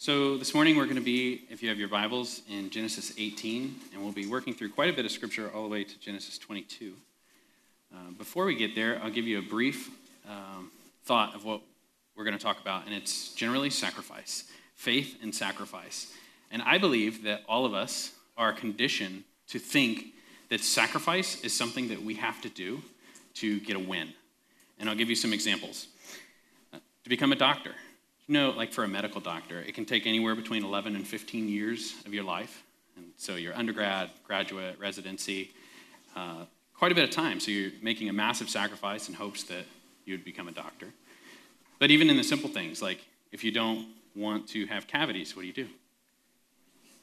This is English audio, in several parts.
So, this morning we're going to be, if you have your Bibles, in Genesis 18, and we'll be working through quite a bit of scripture all the way to Genesis 22. Uh, before we get there, I'll give you a brief um, thought of what we're going to talk about, and it's generally sacrifice, faith and sacrifice. And I believe that all of us are conditioned to think that sacrifice is something that we have to do to get a win. And I'll give you some examples. Uh, to become a doctor, you know, like for a medical doctor, it can take anywhere between 11 and 15 years of your life. And so your undergrad, graduate, residency, uh, quite a bit of time. So you're making a massive sacrifice in hopes that you would become a doctor. But even in the simple things, like if you don't want to have cavities, what do you do?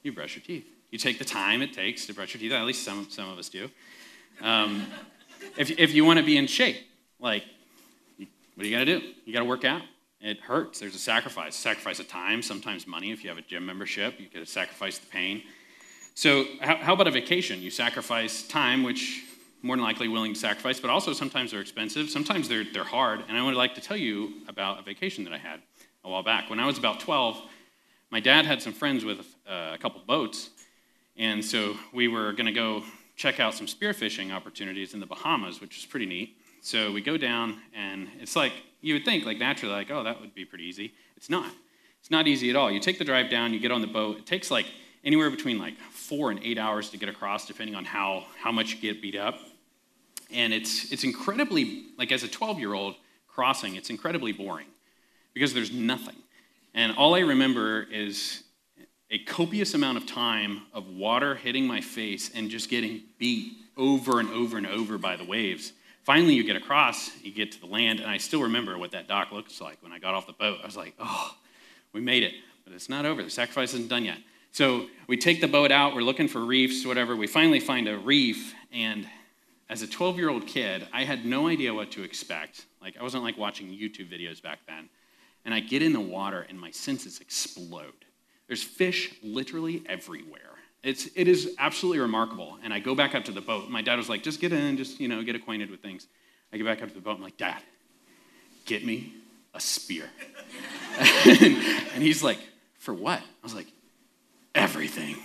You brush your teeth. You take the time it takes to brush your teeth. At least some, some of us do. Um, if, if you want to be in shape, like, what are you going to do? You got to work out. It hurts. There's a sacrifice. Sacrifice of time, sometimes money. If you have a gym membership, you got to sacrifice the pain. So, how, how about a vacation? You sacrifice time, which more than likely willing to sacrifice, but also sometimes they're expensive. Sometimes they're, they're hard. And I would like to tell you about a vacation that I had a while back. When I was about 12, my dad had some friends with uh, a couple boats. And so we were going to go check out some spearfishing opportunities in the Bahamas, which is pretty neat. So we go down, and it's like, you would think, like, naturally, like, oh, that would be pretty easy. It's not. It's not easy at all. You take the drive down, you get on the boat. It takes like anywhere between like four and eight hours to get across, depending on how, how much you get beat up. And it's, it's incredibly, like as a 12 year old crossing, it's incredibly boring because there's nothing. And all I remember is a copious amount of time of water hitting my face and just getting beat over and over and over by the waves. Finally, you get across, you get to the land, and I still remember what that dock looks like when I got off the boat. I was like, oh, we made it. But it's not over. The sacrifice isn't done yet. So we take the boat out, we're looking for reefs, whatever. We finally find a reef, and as a 12 year old kid, I had no idea what to expect. Like, I wasn't like watching YouTube videos back then. And I get in the water, and my senses explode. There's fish literally everywhere. It's, it is absolutely remarkable. And I go back up to the boat. My dad was like, just get in, just, you know, get acquainted with things. I get back up to the boat. I'm like, Dad, get me a spear. and, and he's like, for what? I was like, everything.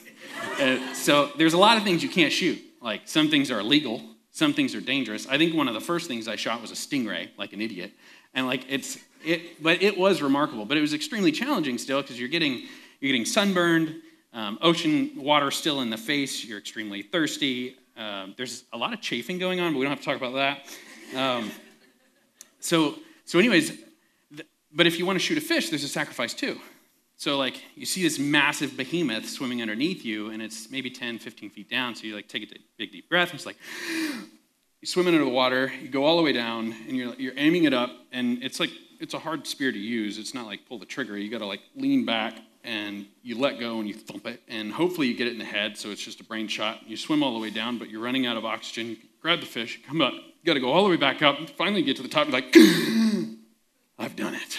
Uh, so there's a lot of things you can't shoot. Like some things are illegal, some things are dangerous. I think one of the first things I shot was a stingray, like an idiot. And like it's it, but it was remarkable. But it was extremely challenging still because you're getting you're getting sunburned, um, ocean water still in the face. You're extremely thirsty. Um, there's a lot of chafing going on, but we don't have to talk about that. Um, so so anyways, th- but if you want to shoot a fish, there's a sacrifice too. So, like, you see this massive behemoth swimming underneath you, and it's maybe 10, 15 feet down. So, you like take a big, deep breath, and it's like, you swim into the water, you go all the way down, and you're, you're aiming it up, and it's like, it's a hard spear to use. It's not like pull the trigger. You got to like lean back and you let go and you thump it, and hopefully you get it in the head, so it's just a brain shot. You swim all the way down, but you're running out of oxygen. You grab the fish, come up, you got to go all the way back up, finally get to the top, you're like, I've done it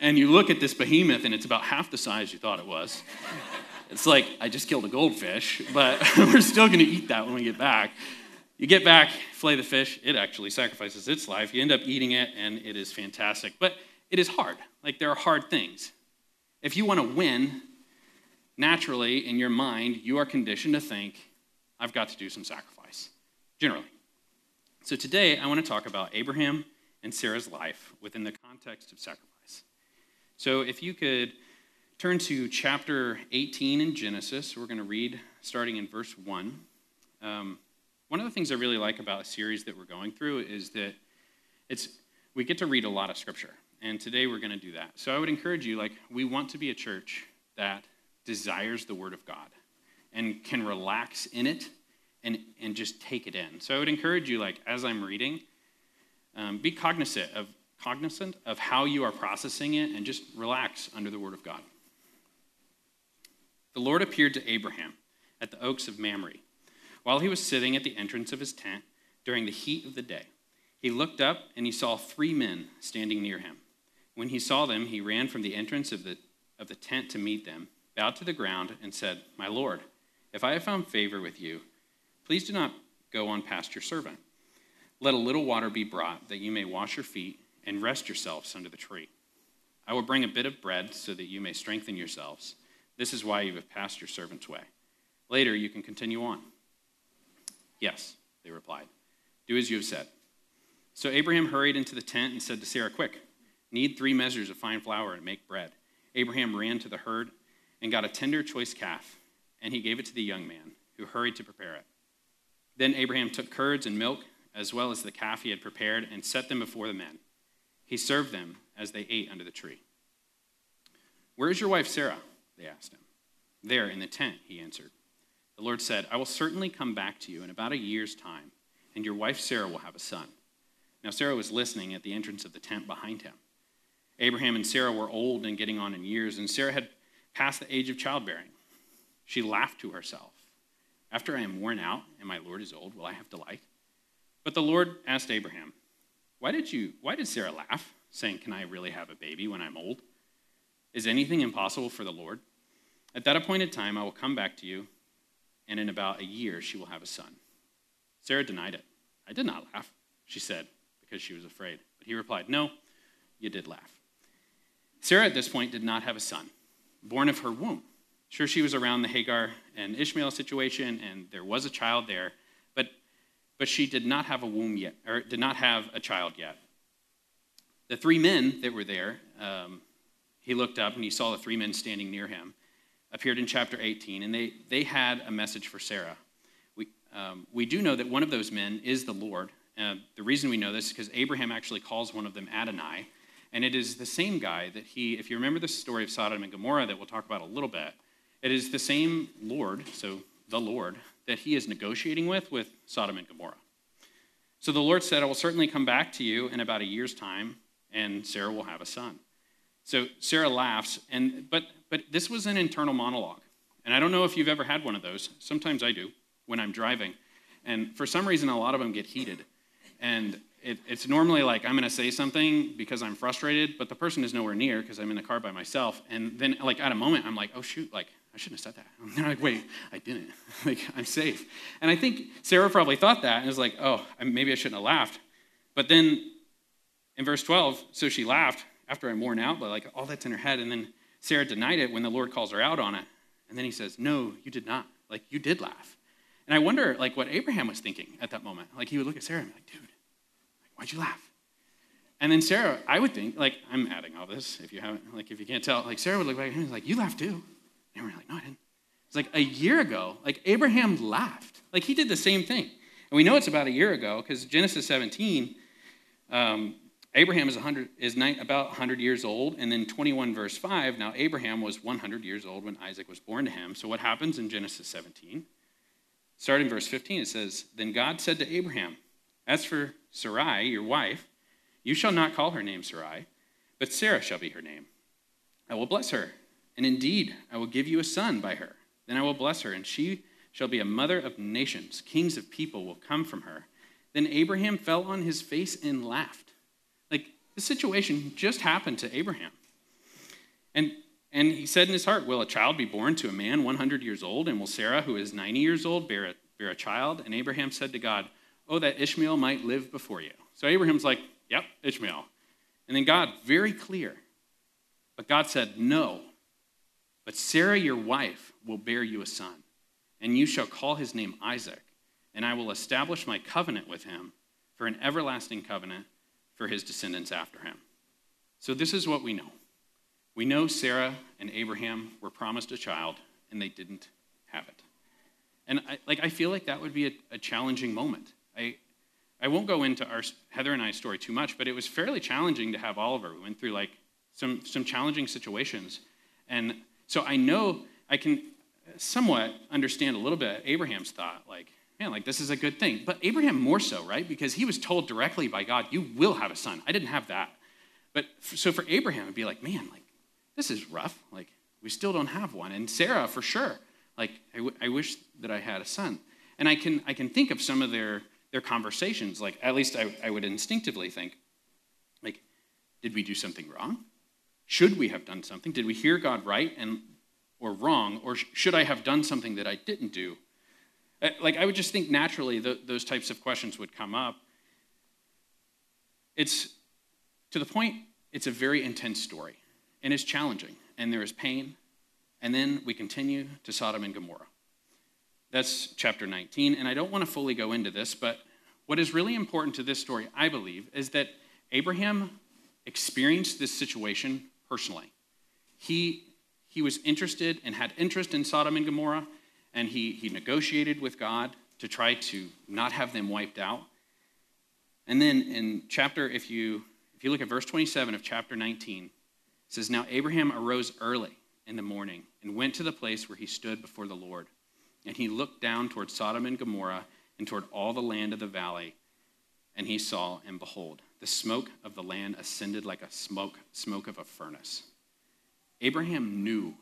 and you look at this behemoth and it's about half the size you thought it was. It's like, I just killed a goldfish, but we're still going to eat that when we get back. You get back, flay the fish, it actually sacrifices its life. You end up eating it, and it is fantastic. But it is hard. Like, there are hard things. If you want to win, naturally, in your mind, you are conditioned to think, I've got to do some sacrifice, generally. So today, I want to talk about Abraham and Sarah's life within the context of sacrifice. So if you could turn to chapter 18 in Genesis, we're going to read starting in verse 1. Um, one of the things I really like about a series that we're going through is that it's we get to read a lot of scripture. And today we're going to do that. So I would encourage you, like, we want to be a church that desires the Word of God and can relax in it and, and just take it in. So I would encourage you, like, as I'm reading, um, be cognizant of cognizant of how you are processing it and just relax under the word of God. The Lord appeared to Abraham at the oaks of Mamre while he was sitting at the entrance of his tent during the heat of the day. He looked up and he saw three men standing near him. When he saw them, he ran from the entrance of the, of the tent to meet them, bowed to the ground, and said, My Lord, if I have found favor with you, please do not go on past your servant. Let a little water be brought that you may wash your feet and rest yourselves under the tree. I will bring a bit of bread so that you may strengthen yourselves. This is why you have passed your servant's way. Later, you can continue on. Yes, they replied. Do as you have said. So Abraham hurried into the tent and said to Sarah, Quick, knead three measures of fine flour and make bread. Abraham ran to the herd and got a tender choice calf, and he gave it to the young man, who hurried to prepare it. Then Abraham took curds and milk, as well as the calf he had prepared, and set them before the men. He served them as they ate under the tree. Where is your wife Sarah? They asked him. There in the tent, he answered. The Lord said, I will certainly come back to you in about a year's time, and your wife Sarah will have a son. Now, Sarah was listening at the entrance of the tent behind him. Abraham and Sarah were old and getting on in years, and Sarah had passed the age of childbearing. She laughed to herself. After I am worn out and my Lord is old, will I have delight? But the Lord asked Abraham, Why did you why did Sarah laugh, saying, Can I really have a baby when I'm old? Is anything impossible for the Lord? At that appointed time I will come back to you, and in about a year she will have a son. Sarah denied it. I did not laugh, she said, because she was afraid. But he replied, No, you did laugh. Sarah at this point did not have a son, born of her womb. Sure, she was around the Hagar and Ishmael situation, and there was a child there, but, but she did not have a womb yet, or did not have a child yet. The three men that were there, um, he looked up and he saw the three men standing near him, appeared in chapter 18, and they, they had a message for Sarah. We, um, we do know that one of those men is the Lord. Uh, the reason we know this is because Abraham actually calls one of them Adonai, and it is the same guy that he, if you remember the story of Sodom and Gomorrah that we'll talk about a little bit, it is the same Lord, so the Lord, that he is negotiating with with Sodom and Gomorrah. So the Lord said, I will certainly come back to you in about a year's time, and Sarah will have a son. So Sarah laughs, and but but this was an internal monologue. And I don't know if you've ever had one of those. Sometimes I do when I'm driving. And for some reason, a lot of them get heated. And it, it's normally like I'm going to say something because I'm frustrated, but the person is nowhere near because I'm in the car by myself. And then, like, at a moment, I'm like, oh, shoot, like, I shouldn't have said that. And they're like, wait, I didn't. like, I'm safe. And I think Sarah probably thought that and was like, oh, maybe I shouldn't have laughed. But then in verse 12, so she laughed after I'm worn out, but like all that's in her head. And then Sarah denied it when the Lord calls her out on it. And then he says, no, you did not. Like, you did laugh. And I wonder, like, what Abraham was thinking at that moment. Like, he would look at Sarah and be like, dude, Why'd you laugh? And then Sarah, I would think, like, I'm adding all this if you haven't, like, if you can't tell, like, Sarah would look back at him and be like, you laughed too. And we're like, no, I didn't. It's like a year ago, like, Abraham laughed. Like, he did the same thing. And we know it's about a year ago because Genesis 17, um, Abraham is, 100, is about 100 years old. And then 21, verse 5, now Abraham was 100 years old when Isaac was born to him. So what happens in Genesis 17? Starting verse 15, it says, Then God said to Abraham, As for Sarai, your wife, you shall not call her name Sarai, but Sarah shall be her name. I will bless her, and indeed I will give you a son by her. Then I will bless her, and she shall be a mother of nations. Kings of people will come from her. Then Abraham fell on his face and laughed. Like the situation just happened to Abraham. And and he said in his heart, Will a child be born to a man 100 years old? And will Sarah, who is 90 years old, bear a, bear a child? And Abraham said to God, Oh, that Ishmael might live before you. So Abraham's like, Yep, Ishmael. And then God, very clear. But God said, No. But Sarah, your wife, will bear you a son, and you shall call his name Isaac, and I will establish my covenant with him for an everlasting covenant for his descendants after him. So this is what we know. We know Sarah and Abraham were promised a child, and they didn't have it. And I, like I feel like that would be a, a challenging moment. I, I won't go into our Heather and I's story too much, but it was fairly challenging to have Oliver. We went through like some some challenging situations, and so I know I can somewhat understand a little bit Abraham's thought, like man, like this is a good thing. But Abraham more so, right? Because he was told directly by God, "You will have a son." I didn't have that, but so for Abraham, it'd be like, man, like this is rough. Like we still don't have one, and Sarah for sure. Like I, w- I wish that I had a son, and I can I can think of some of their their conversations. Like, at least I, I would instinctively think, like, did we do something wrong? Should we have done something? Did we hear God right and or wrong? Or should I have done something that I didn't do? Uh, like, I would just think naturally the, those types of questions would come up. It's to the point, it's a very intense story. and it's challenging, and there is pain. And then we continue to Sodom and Gomorrah. That's chapter 19, and I don't want to fully go into this, but what is really important to this story, I believe, is that Abraham experienced this situation personally. He, he was interested and had interest in Sodom and Gomorrah, and he, he negotiated with God to try to not have them wiped out. And then in chapter, if you if you look at verse 27 of chapter 19, it says, Now Abraham arose early in the morning and went to the place where he stood before the Lord. And he looked down toward Sodom and Gomorrah and toward all the land of the valley. And he saw, and behold, the smoke of the land ascended like a smoke, smoke of a furnace. Abraham knew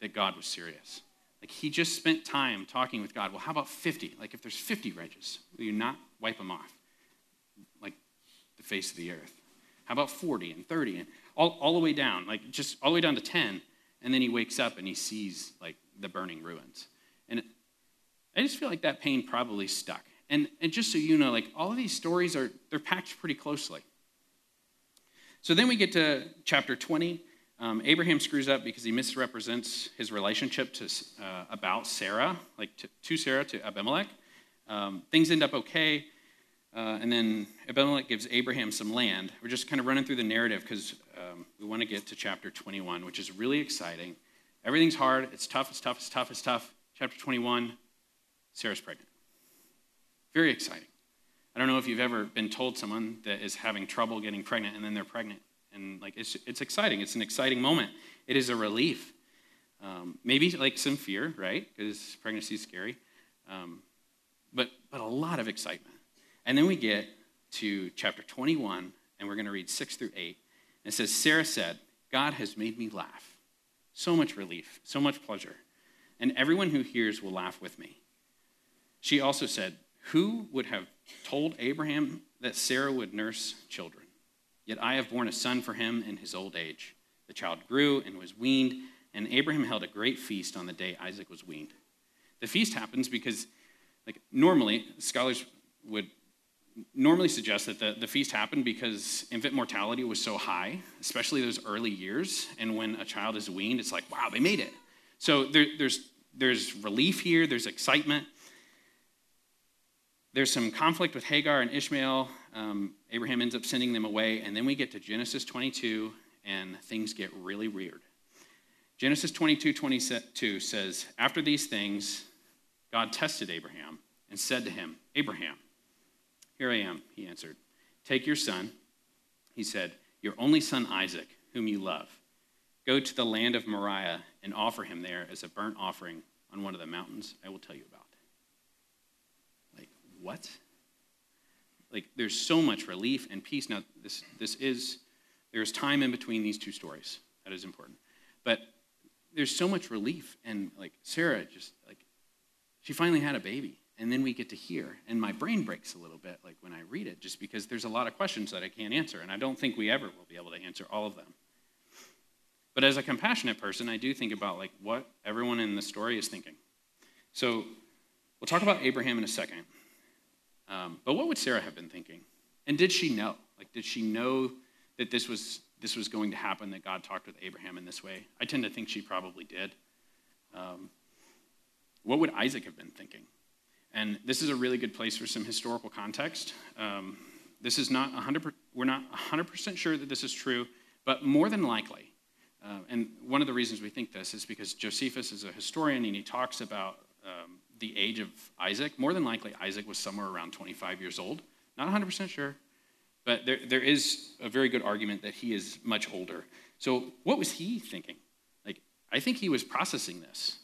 that God was serious. Like he just spent time talking with God. Well, how about 50? Like if there's 50 righteous, will you not wipe them off? Like the face of the earth. How about 40 and 30 and all, all the way down, like just all the way down to 10. And then he wakes up and he sees like the burning ruins. And I just feel like that pain probably stuck. And, and just so you know, like all of these stories are, they're packed pretty closely. So then we get to chapter 20. Um, Abraham screws up because he misrepresents his relationship to, uh, about Sarah, like to, to Sarah, to Abimelech. Um, things end up okay. Uh, and then Abimelech gives Abraham some land. We're just kind of running through the narrative because um, we want to get to chapter 21, which is really exciting. Everything's hard. It's tough. It's tough. It's tough. It's tough. Chapter 21, Sarah's pregnant. Very exciting. I don't know if you've ever been told someone that is having trouble getting pregnant and then they're pregnant. And like it's, it's exciting. It's an exciting moment. It is a relief. Um, maybe like some fear, right? Because pregnancy is scary. Um, but, but a lot of excitement. And then we get to chapter 21, and we're going to read 6 through 8. And it says, Sarah said, God has made me laugh. So much relief, so much pleasure. And everyone who hears will laugh with me. She also said, Who would have told Abraham that Sarah would nurse children? Yet I have borne a son for him in his old age. The child grew and was weaned, and Abraham held a great feast on the day Isaac was weaned. The feast happens because, like, normally scholars would normally suggest that the, the feast happened because infant mortality was so high, especially those early years. And when a child is weaned, it's like, wow, they made it. So there, there's, there's relief here, there's excitement. There's some conflict with Hagar and Ishmael. Um, Abraham ends up sending them away. And then we get to Genesis 22, and things get really weird. Genesis 22 22 says, After these things, God tested Abraham and said to him, Abraham, here I am, he answered. Take your son, he said, your only son Isaac, whom you love. Go to the land of Moriah and offer him there as a burnt offering on one of the mountains I will tell you about. What? Like, there's so much relief and peace. Now, this, this is, there's time in between these two stories. That is important. But there's so much relief. And, like, Sarah just, like, she finally had a baby and then we get to hear and my brain breaks a little bit like when i read it just because there's a lot of questions that i can't answer and i don't think we ever will be able to answer all of them but as a compassionate person i do think about like what everyone in the story is thinking so we'll talk about abraham in a second um, but what would sarah have been thinking? And did she know? Like did she know that this was this was going to happen that god talked with abraham in this way? I tend to think she probably did. Um, what would isaac have been thinking? And this is a really good place for some historical context. Um, this is not 100%, we're not 100% sure that this is true, but more than likely, uh, and one of the reasons we think this is because Josephus is a historian and he talks about um, the age of Isaac. More than likely, Isaac was somewhere around 25 years old. Not 100% sure, but there, there is a very good argument that he is much older. So, what was he thinking? Like, I think he was processing this.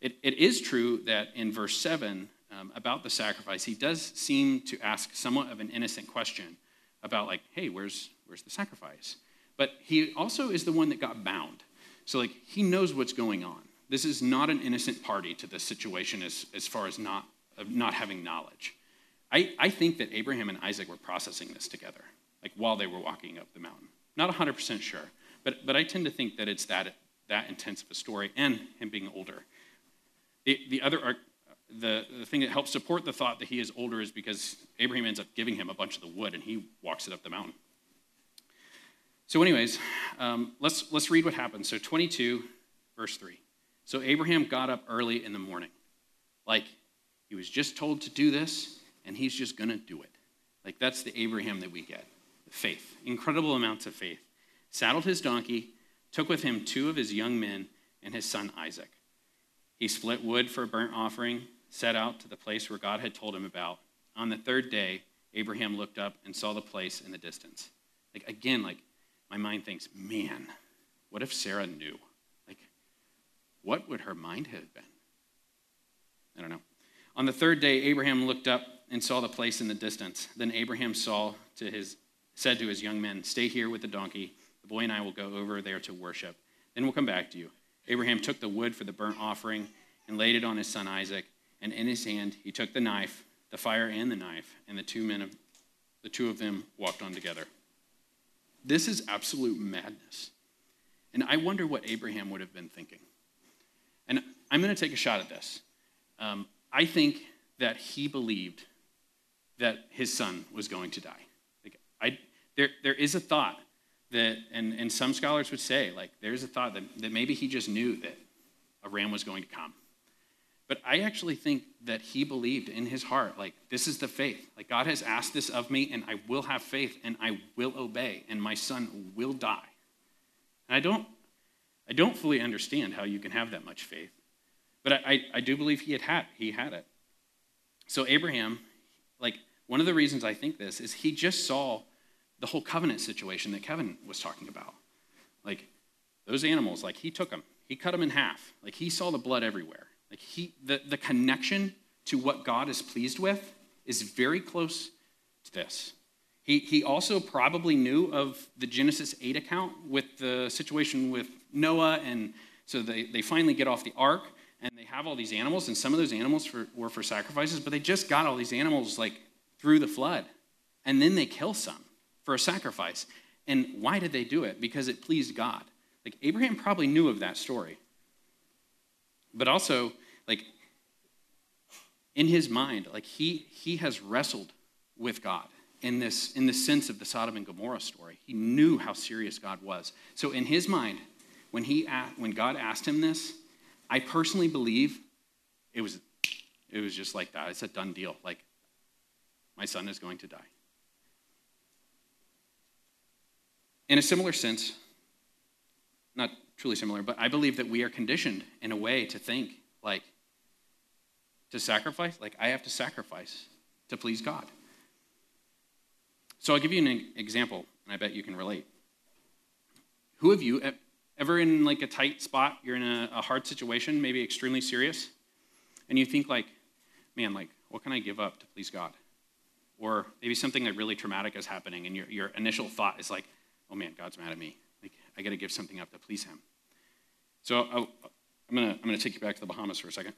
It, it is true that in verse 7, um, about the sacrifice, he does seem to ask somewhat of an innocent question about, like, hey, where's, where's the sacrifice? But he also is the one that got bound. So, like, he knows what's going on. This is not an innocent party to this situation as, as far as not, not having knowledge. I, I think that Abraham and Isaac were processing this together, like while they were walking up the mountain. Not 100% sure, but, but I tend to think that it's that, that intense of a story and him being older. The, the other the, the thing that helps support the thought that he is older is because Abraham ends up giving him a bunch of the wood and he walks it up the mountain. So, anyways, um, let's, let's read what happens. So, 22, verse 3. So, Abraham got up early in the morning. Like, he was just told to do this, and he's just going to do it. Like, that's the Abraham that we get faith, incredible amounts of faith. Saddled his donkey, took with him two of his young men and his son Isaac. He split wood for a burnt offering, set out to the place where God had told him about. On the third day, Abraham looked up and saw the place in the distance. Like, again, like, my mind thinks, man, what if Sarah knew? What would her mind have been? I don't know. On the third day, Abraham looked up and saw the place in the distance. Then Abraham saw to his, said to his young men, Stay here with the donkey. The boy and I will go over there to worship. Then we'll come back to you. Abraham took the wood for the burnt offering and laid it on his son Isaac. And in his hand he took the knife, the fire and the knife, and the two men of the two of them walked on together. This is absolute madness. And I wonder what Abraham would have been thinking. And I'm going to take a shot at this. Um, I think that he believed that his son was going to die. Like, I, there, there is a thought that, and, and some scholars would say, like, there's a thought that, that maybe he just knew that a ram was going to come. But I actually think that he believed in his heart, like, this is the faith. Like, God has asked this of me, and I will have faith, and I will obey, and my son will die. And I don't, I don't fully understand how you can have that much faith. But I, I, I do believe he had, had he had it. So Abraham, like, one of the reasons I think this is he just saw the whole covenant situation that Kevin was talking about. Like, those animals, like, he took them, he cut them in half. Like, he saw the blood everywhere. Like he, the, the connection to what God is pleased with is very close to this. He, he also probably knew of the Genesis 8 account with the situation with Noah. And so they, they finally get off the ark and they have all these animals. And some of those animals for, were for sacrifices, but they just got all these animals like through the flood. And then they kill some for a sacrifice. And why did they do it? Because it pleased God. Like Abraham probably knew of that story. But also, like in his mind, like he he has wrestled with God in this in the sense of the Sodom and Gomorrah story. He knew how serious God was. So in his mind, when he when God asked him this, I personally believe it was it was just like that. It's a done deal. Like my son is going to die. In a similar sense, not truly similar, but I believe that we are conditioned in a way to think like to sacrifice, like I have to sacrifice to please God. So I'll give you an example, and I bet you can relate. Who of you ever in like a tight spot, you're in a, a hard situation, maybe extremely serious, and you think like, man, like, what can I give up to please God? Or maybe something like really traumatic is happening, and your, your initial thought is like, oh man, God's mad at me. Like, I got to give something up to please Him. So i am gonna I'm gonna take you back to the Bahamas for a second.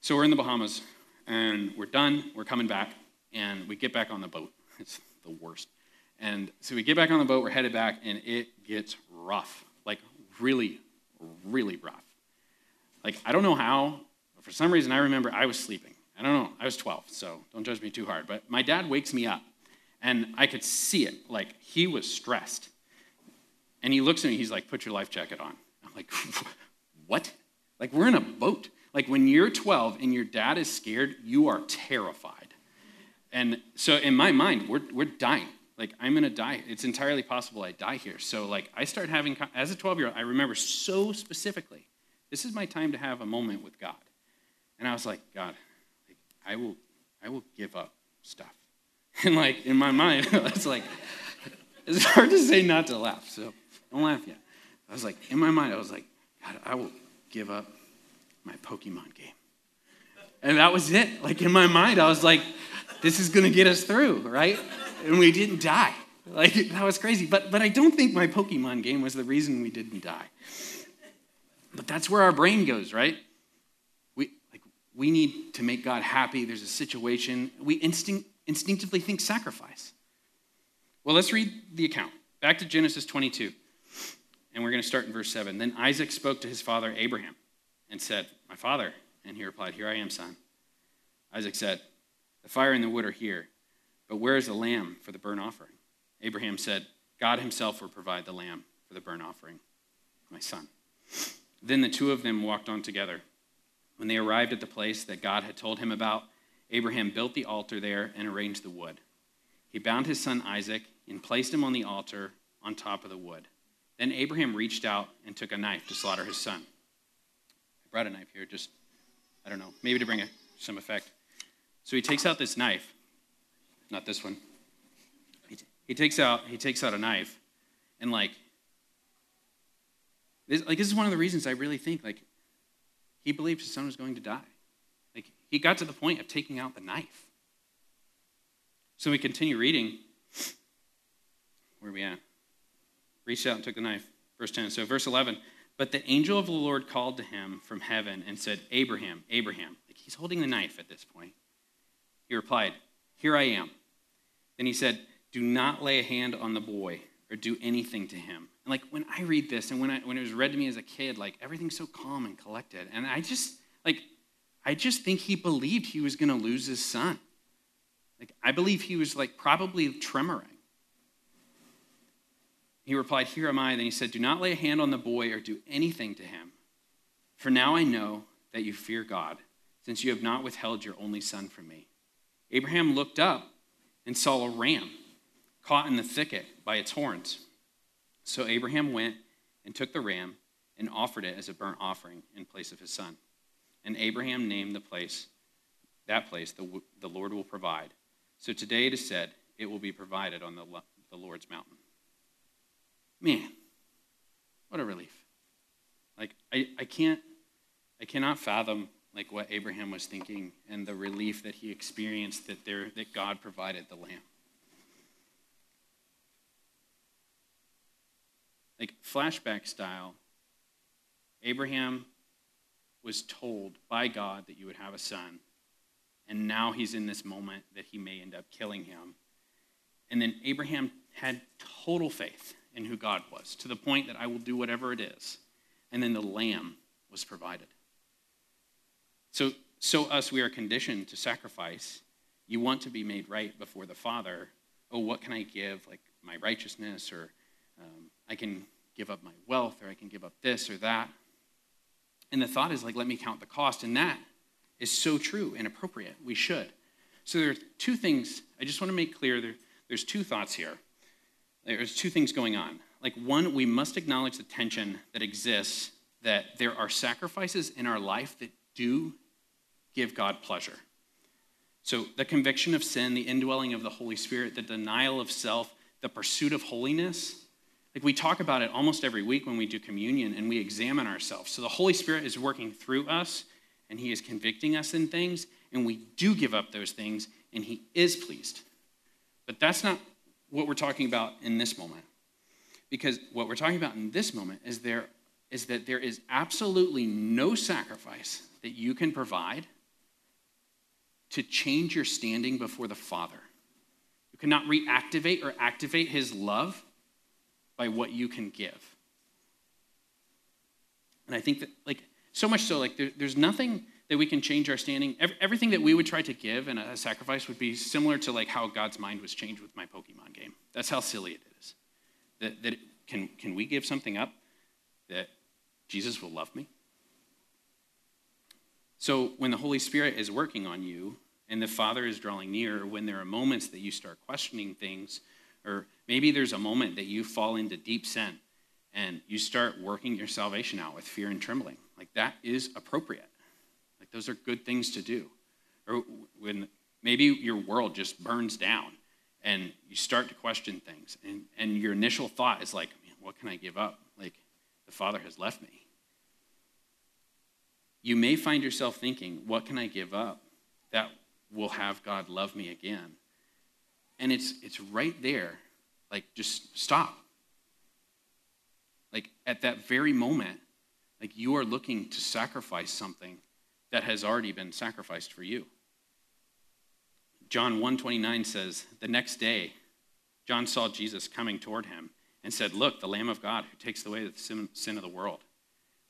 So we're in the Bahamas and we're done. We're coming back and we get back on the boat. It's the worst. And so we get back on the boat, we're headed back, and it gets rough. Like, really, really rough. Like, I don't know how, but for some reason I remember I was sleeping. I don't know. I was 12, so don't judge me too hard. But my dad wakes me up, and I could see it. Like, he was stressed. And he looks at me, he's like, Put your life jacket on. I'm like, What? Like, we're in a boat. Like when you're 12 and your dad is scared, you are terrified. And so in my mind, we're, we're dying. Like I'm gonna die. It's entirely possible I die here. So like I start having, as a 12 year old, I remember so specifically, this is my time to have a moment with God. And I was like, God, like, I will, I will give up stuff. And like in my mind, it's like, it's hard to say not to laugh. So don't laugh yet. I was like, in my mind, I was like, God, I will give up my Pokemon game. And that was it. Like in my mind, I was like, this is going to get us through, right? And we didn't die. Like that was crazy. But but I don't think my Pokemon game was the reason we didn't die. But that's where our brain goes, right? We like we need to make God happy. There's a situation. We instinct, instinctively think sacrifice. Well, let's read the account. Back to Genesis 22. And we're going to start in verse 7. Then Isaac spoke to his father Abraham and said, My father. And he replied, Here I am, son. Isaac said, The fire and the wood are here, but where is the lamb for the burnt offering? Abraham said, God himself will provide the lamb for the burnt offering, my son. Then the two of them walked on together. When they arrived at the place that God had told him about, Abraham built the altar there and arranged the wood. He bound his son Isaac and placed him on the altar on top of the wood. Then Abraham reached out and took a knife to slaughter his son. I brought a knife here, just, I don't know, maybe to bring a, some effect. So he takes out this knife, not this one. He, he takes out he takes out a knife, and like, this, like this is one of the reasons I really think like he believed his son was going to die. Like he got to the point of taking out the knife. So we continue reading. Where are we at? Reached out and took the knife. Verse 10. So verse 11. But the angel of the Lord called to him from heaven and said, Abraham, Abraham. Like he's holding the knife at this point. He replied, Here I am. Then he said, Do not lay a hand on the boy or do anything to him. And like when I read this and when, I, when it was read to me as a kid, like everything's so calm and collected. And I just, like, I just think he believed he was going to lose his son. Like, I believe he was like probably tremoring. He replied, Here am I. Then he said, Do not lay a hand on the boy or do anything to him. For now I know that you fear God, since you have not withheld your only son from me. Abraham looked up and saw a ram caught in the thicket by its horns. So Abraham went and took the ram and offered it as a burnt offering in place of his son. And Abraham named the place, that place, the, the Lord will provide. So today it is said, it will be provided on the, the Lord's mountain. Man, what a relief. Like, I, I can't, I cannot fathom like what Abraham was thinking and the relief that he experienced that there that God provided the lamb. Like flashback style, Abraham was told by God that you would have a son, and now he's in this moment that he may end up killing him. And then Abraham had total faith in who God was, to the point that I will do whatever it is. And then the lamb was provided. So, so us, we are conditioned to sacrifice. You want to be made right before the Father. Oh, what can I give? Like my righteousness, or um, I can give up my wealth, or I can give up this or that. And the thought is like, let me count the cost. And that is so true and appropriate. We should. So there are two things I just want to make clear. There, there's two thoughts here. There's two things going on. Like, one, we must acknowledge the tension that exists that there are sacrifices in our life that do give God pleasure. So, the conviction of sin, the indwelling of the Holy Spirit, the denial of self, the pursuit of holiness, like we talk about it almost every week when we do communion and we examine ourselves. So, the Holy Spirit is working through us and He is convicting us in things, and we do give up those things, and He is pleased. But that's not what we're talking about in this moment. Because what we're talking about in this moment is there is that there is absolutely no sacrifice that you can provide to change your standing before the Father. You cannot reactivate or activate his love by what you can give. And I think that, like, so much so, like, there, there's nothing that we can change our standing. Every, everything that we would try to give in a, a sacrifice would be similar to, like, how God's mind was changed with my Pokemon game. That's how silly it is. That, that it, can, can we give something up that Jesus will love me? So when the Holy Spirit is working on you and the Father is drawing near, when there are moments that you start questioning things, or maybe there's a moment that you fall into deep sin and you start working your salvation out with fear and trembling, like that is appropriate. Like those are good things to do. Or when maybe your world just burns down and you start to question things, and, and your initial thought is like, what can I give up? Like, the Father has left me you may find yourself thinking, what can I give up that will have God love me again? And it's, it's right there. Like, just stop. Like, at that very moment, like you are looking to sacrifice something that has already been sacrificed for you. John 129 says, The next day, John saw Jesus coming toward him and said, Look, the Lamb of God who takes away the sin of the world.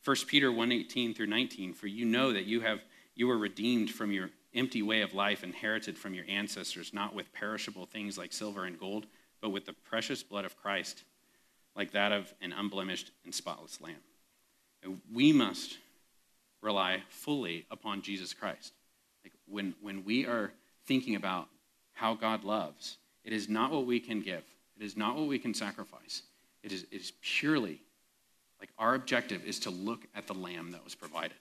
1 Peter 1:18 through 19, for you know that you have you were redeemed from your empty way of life inherited from your ancestors, not with perishable things like silver and gold, but with the precious blood of Christ, like that of an unblemished and spotless lamb. And we must rely fully upon Jesus Christ. Like when, when we are thinking about how God loves, it is not what we can give, it is not what we can sacrifice. It is, it is purely like our objective is to look at the lamb that was provided.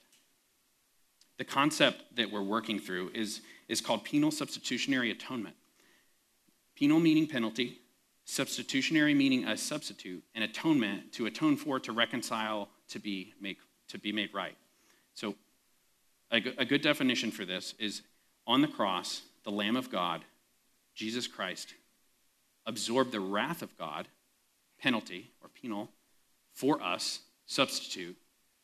The concept that we're working through is, is called penal substitutionary atonement. Penal meaning penalty, substitutionary meaning a substitute, and atonement to atone for, to reconcile, to be, make, to be made right. So, a, a good definition for this is on the cross, the Lamb of God, Jesus Christ, absorbed the wrath of God, penalty or penal, for us, substitute,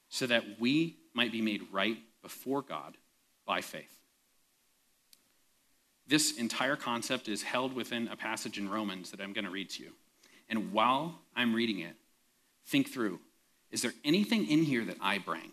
so that we might be made right before God by faith. This entire concept is held within a passage in Romans that I'm going to read to you. And while I'm reading it, think through is there anything in here that I bring?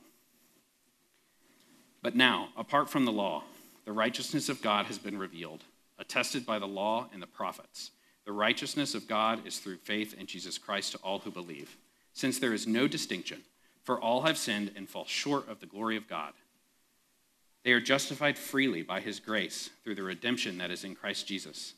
But now, apart from the law, the righteousness of God has been revealed, attested by the law and the prophets. The righteousness of God is through faith in Jesus Christ to all who believe, since there is no distinction, for all have sinned and fall short of the glory of God. They are justified freely by his grace through the redemption that is in Christ Jesus.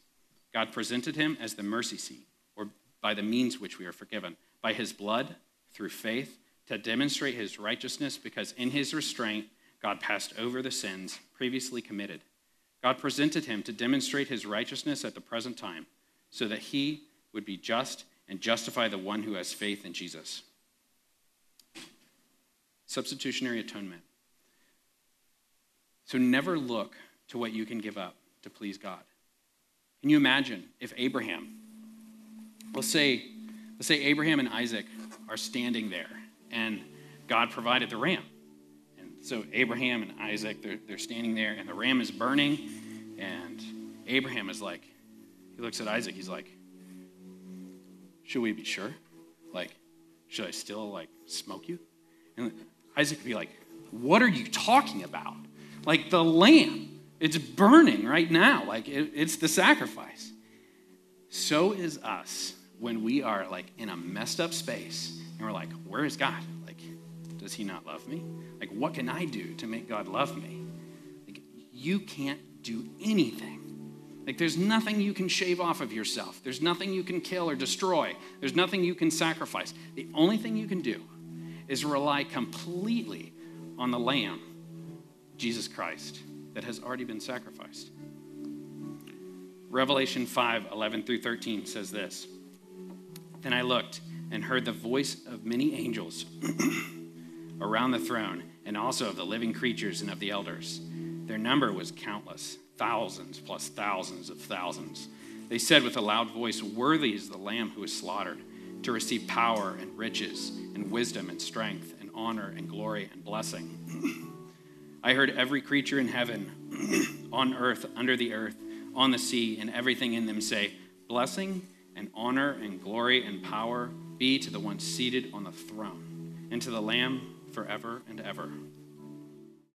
God presented him as the mercy seat, or by the means which we are forgiven, by his blood, through faith, to demonstrate his righteousness, because in his restraint, God passed over the sins previously committed. God presented him to demonstrate his righteousness at the present time, so that he would be just and justify the one who has faith in Jesus. Substitutionary atonement. So never look to what you can give up to please God. Can you imagine if Abraham, let's say, let's say Abraham and Isaac are standing there and God provided the ram. And so Abraham and Isaac, they're, they're standing there and the ram is burning. And Abraham is like, he looks at Isaac, he's like, should we be sure? Like, should I still like smoke you? And Isaac would be like, what are you talking about? Like the lamb, it's burning right now. Like it, it's the sacrifice. So is us when we are like in a messed up space and we're like, where is God? Like, does he not love me? Like, what can I do to make God love me? Like, you can't do anything. Like, there's nothing you can shave off of yourself. There's nothing you can kill or destroy. There's nothing you can sacrifice. The only thing you can do is rely completely on the Lamb Jesus Christ that has already been sacrificed. Revelation 5 11 through 13 says this Then I looked and heard the voice of many angels around the throne, and also of the living creatures and of the elders. Their number was countless, thousands plus thousands of thousands. They said with a loud voice, Worthy is the Lamb who was slaughtered to receive power and riches and wisdom and strength and honor and glory and blessing. I heard every creature in heaven, on earth, under the earth, on the sea, and everything in them say, Blessing and honor and glory and power be to the one seated on the throne and to the Lamb forever and ever.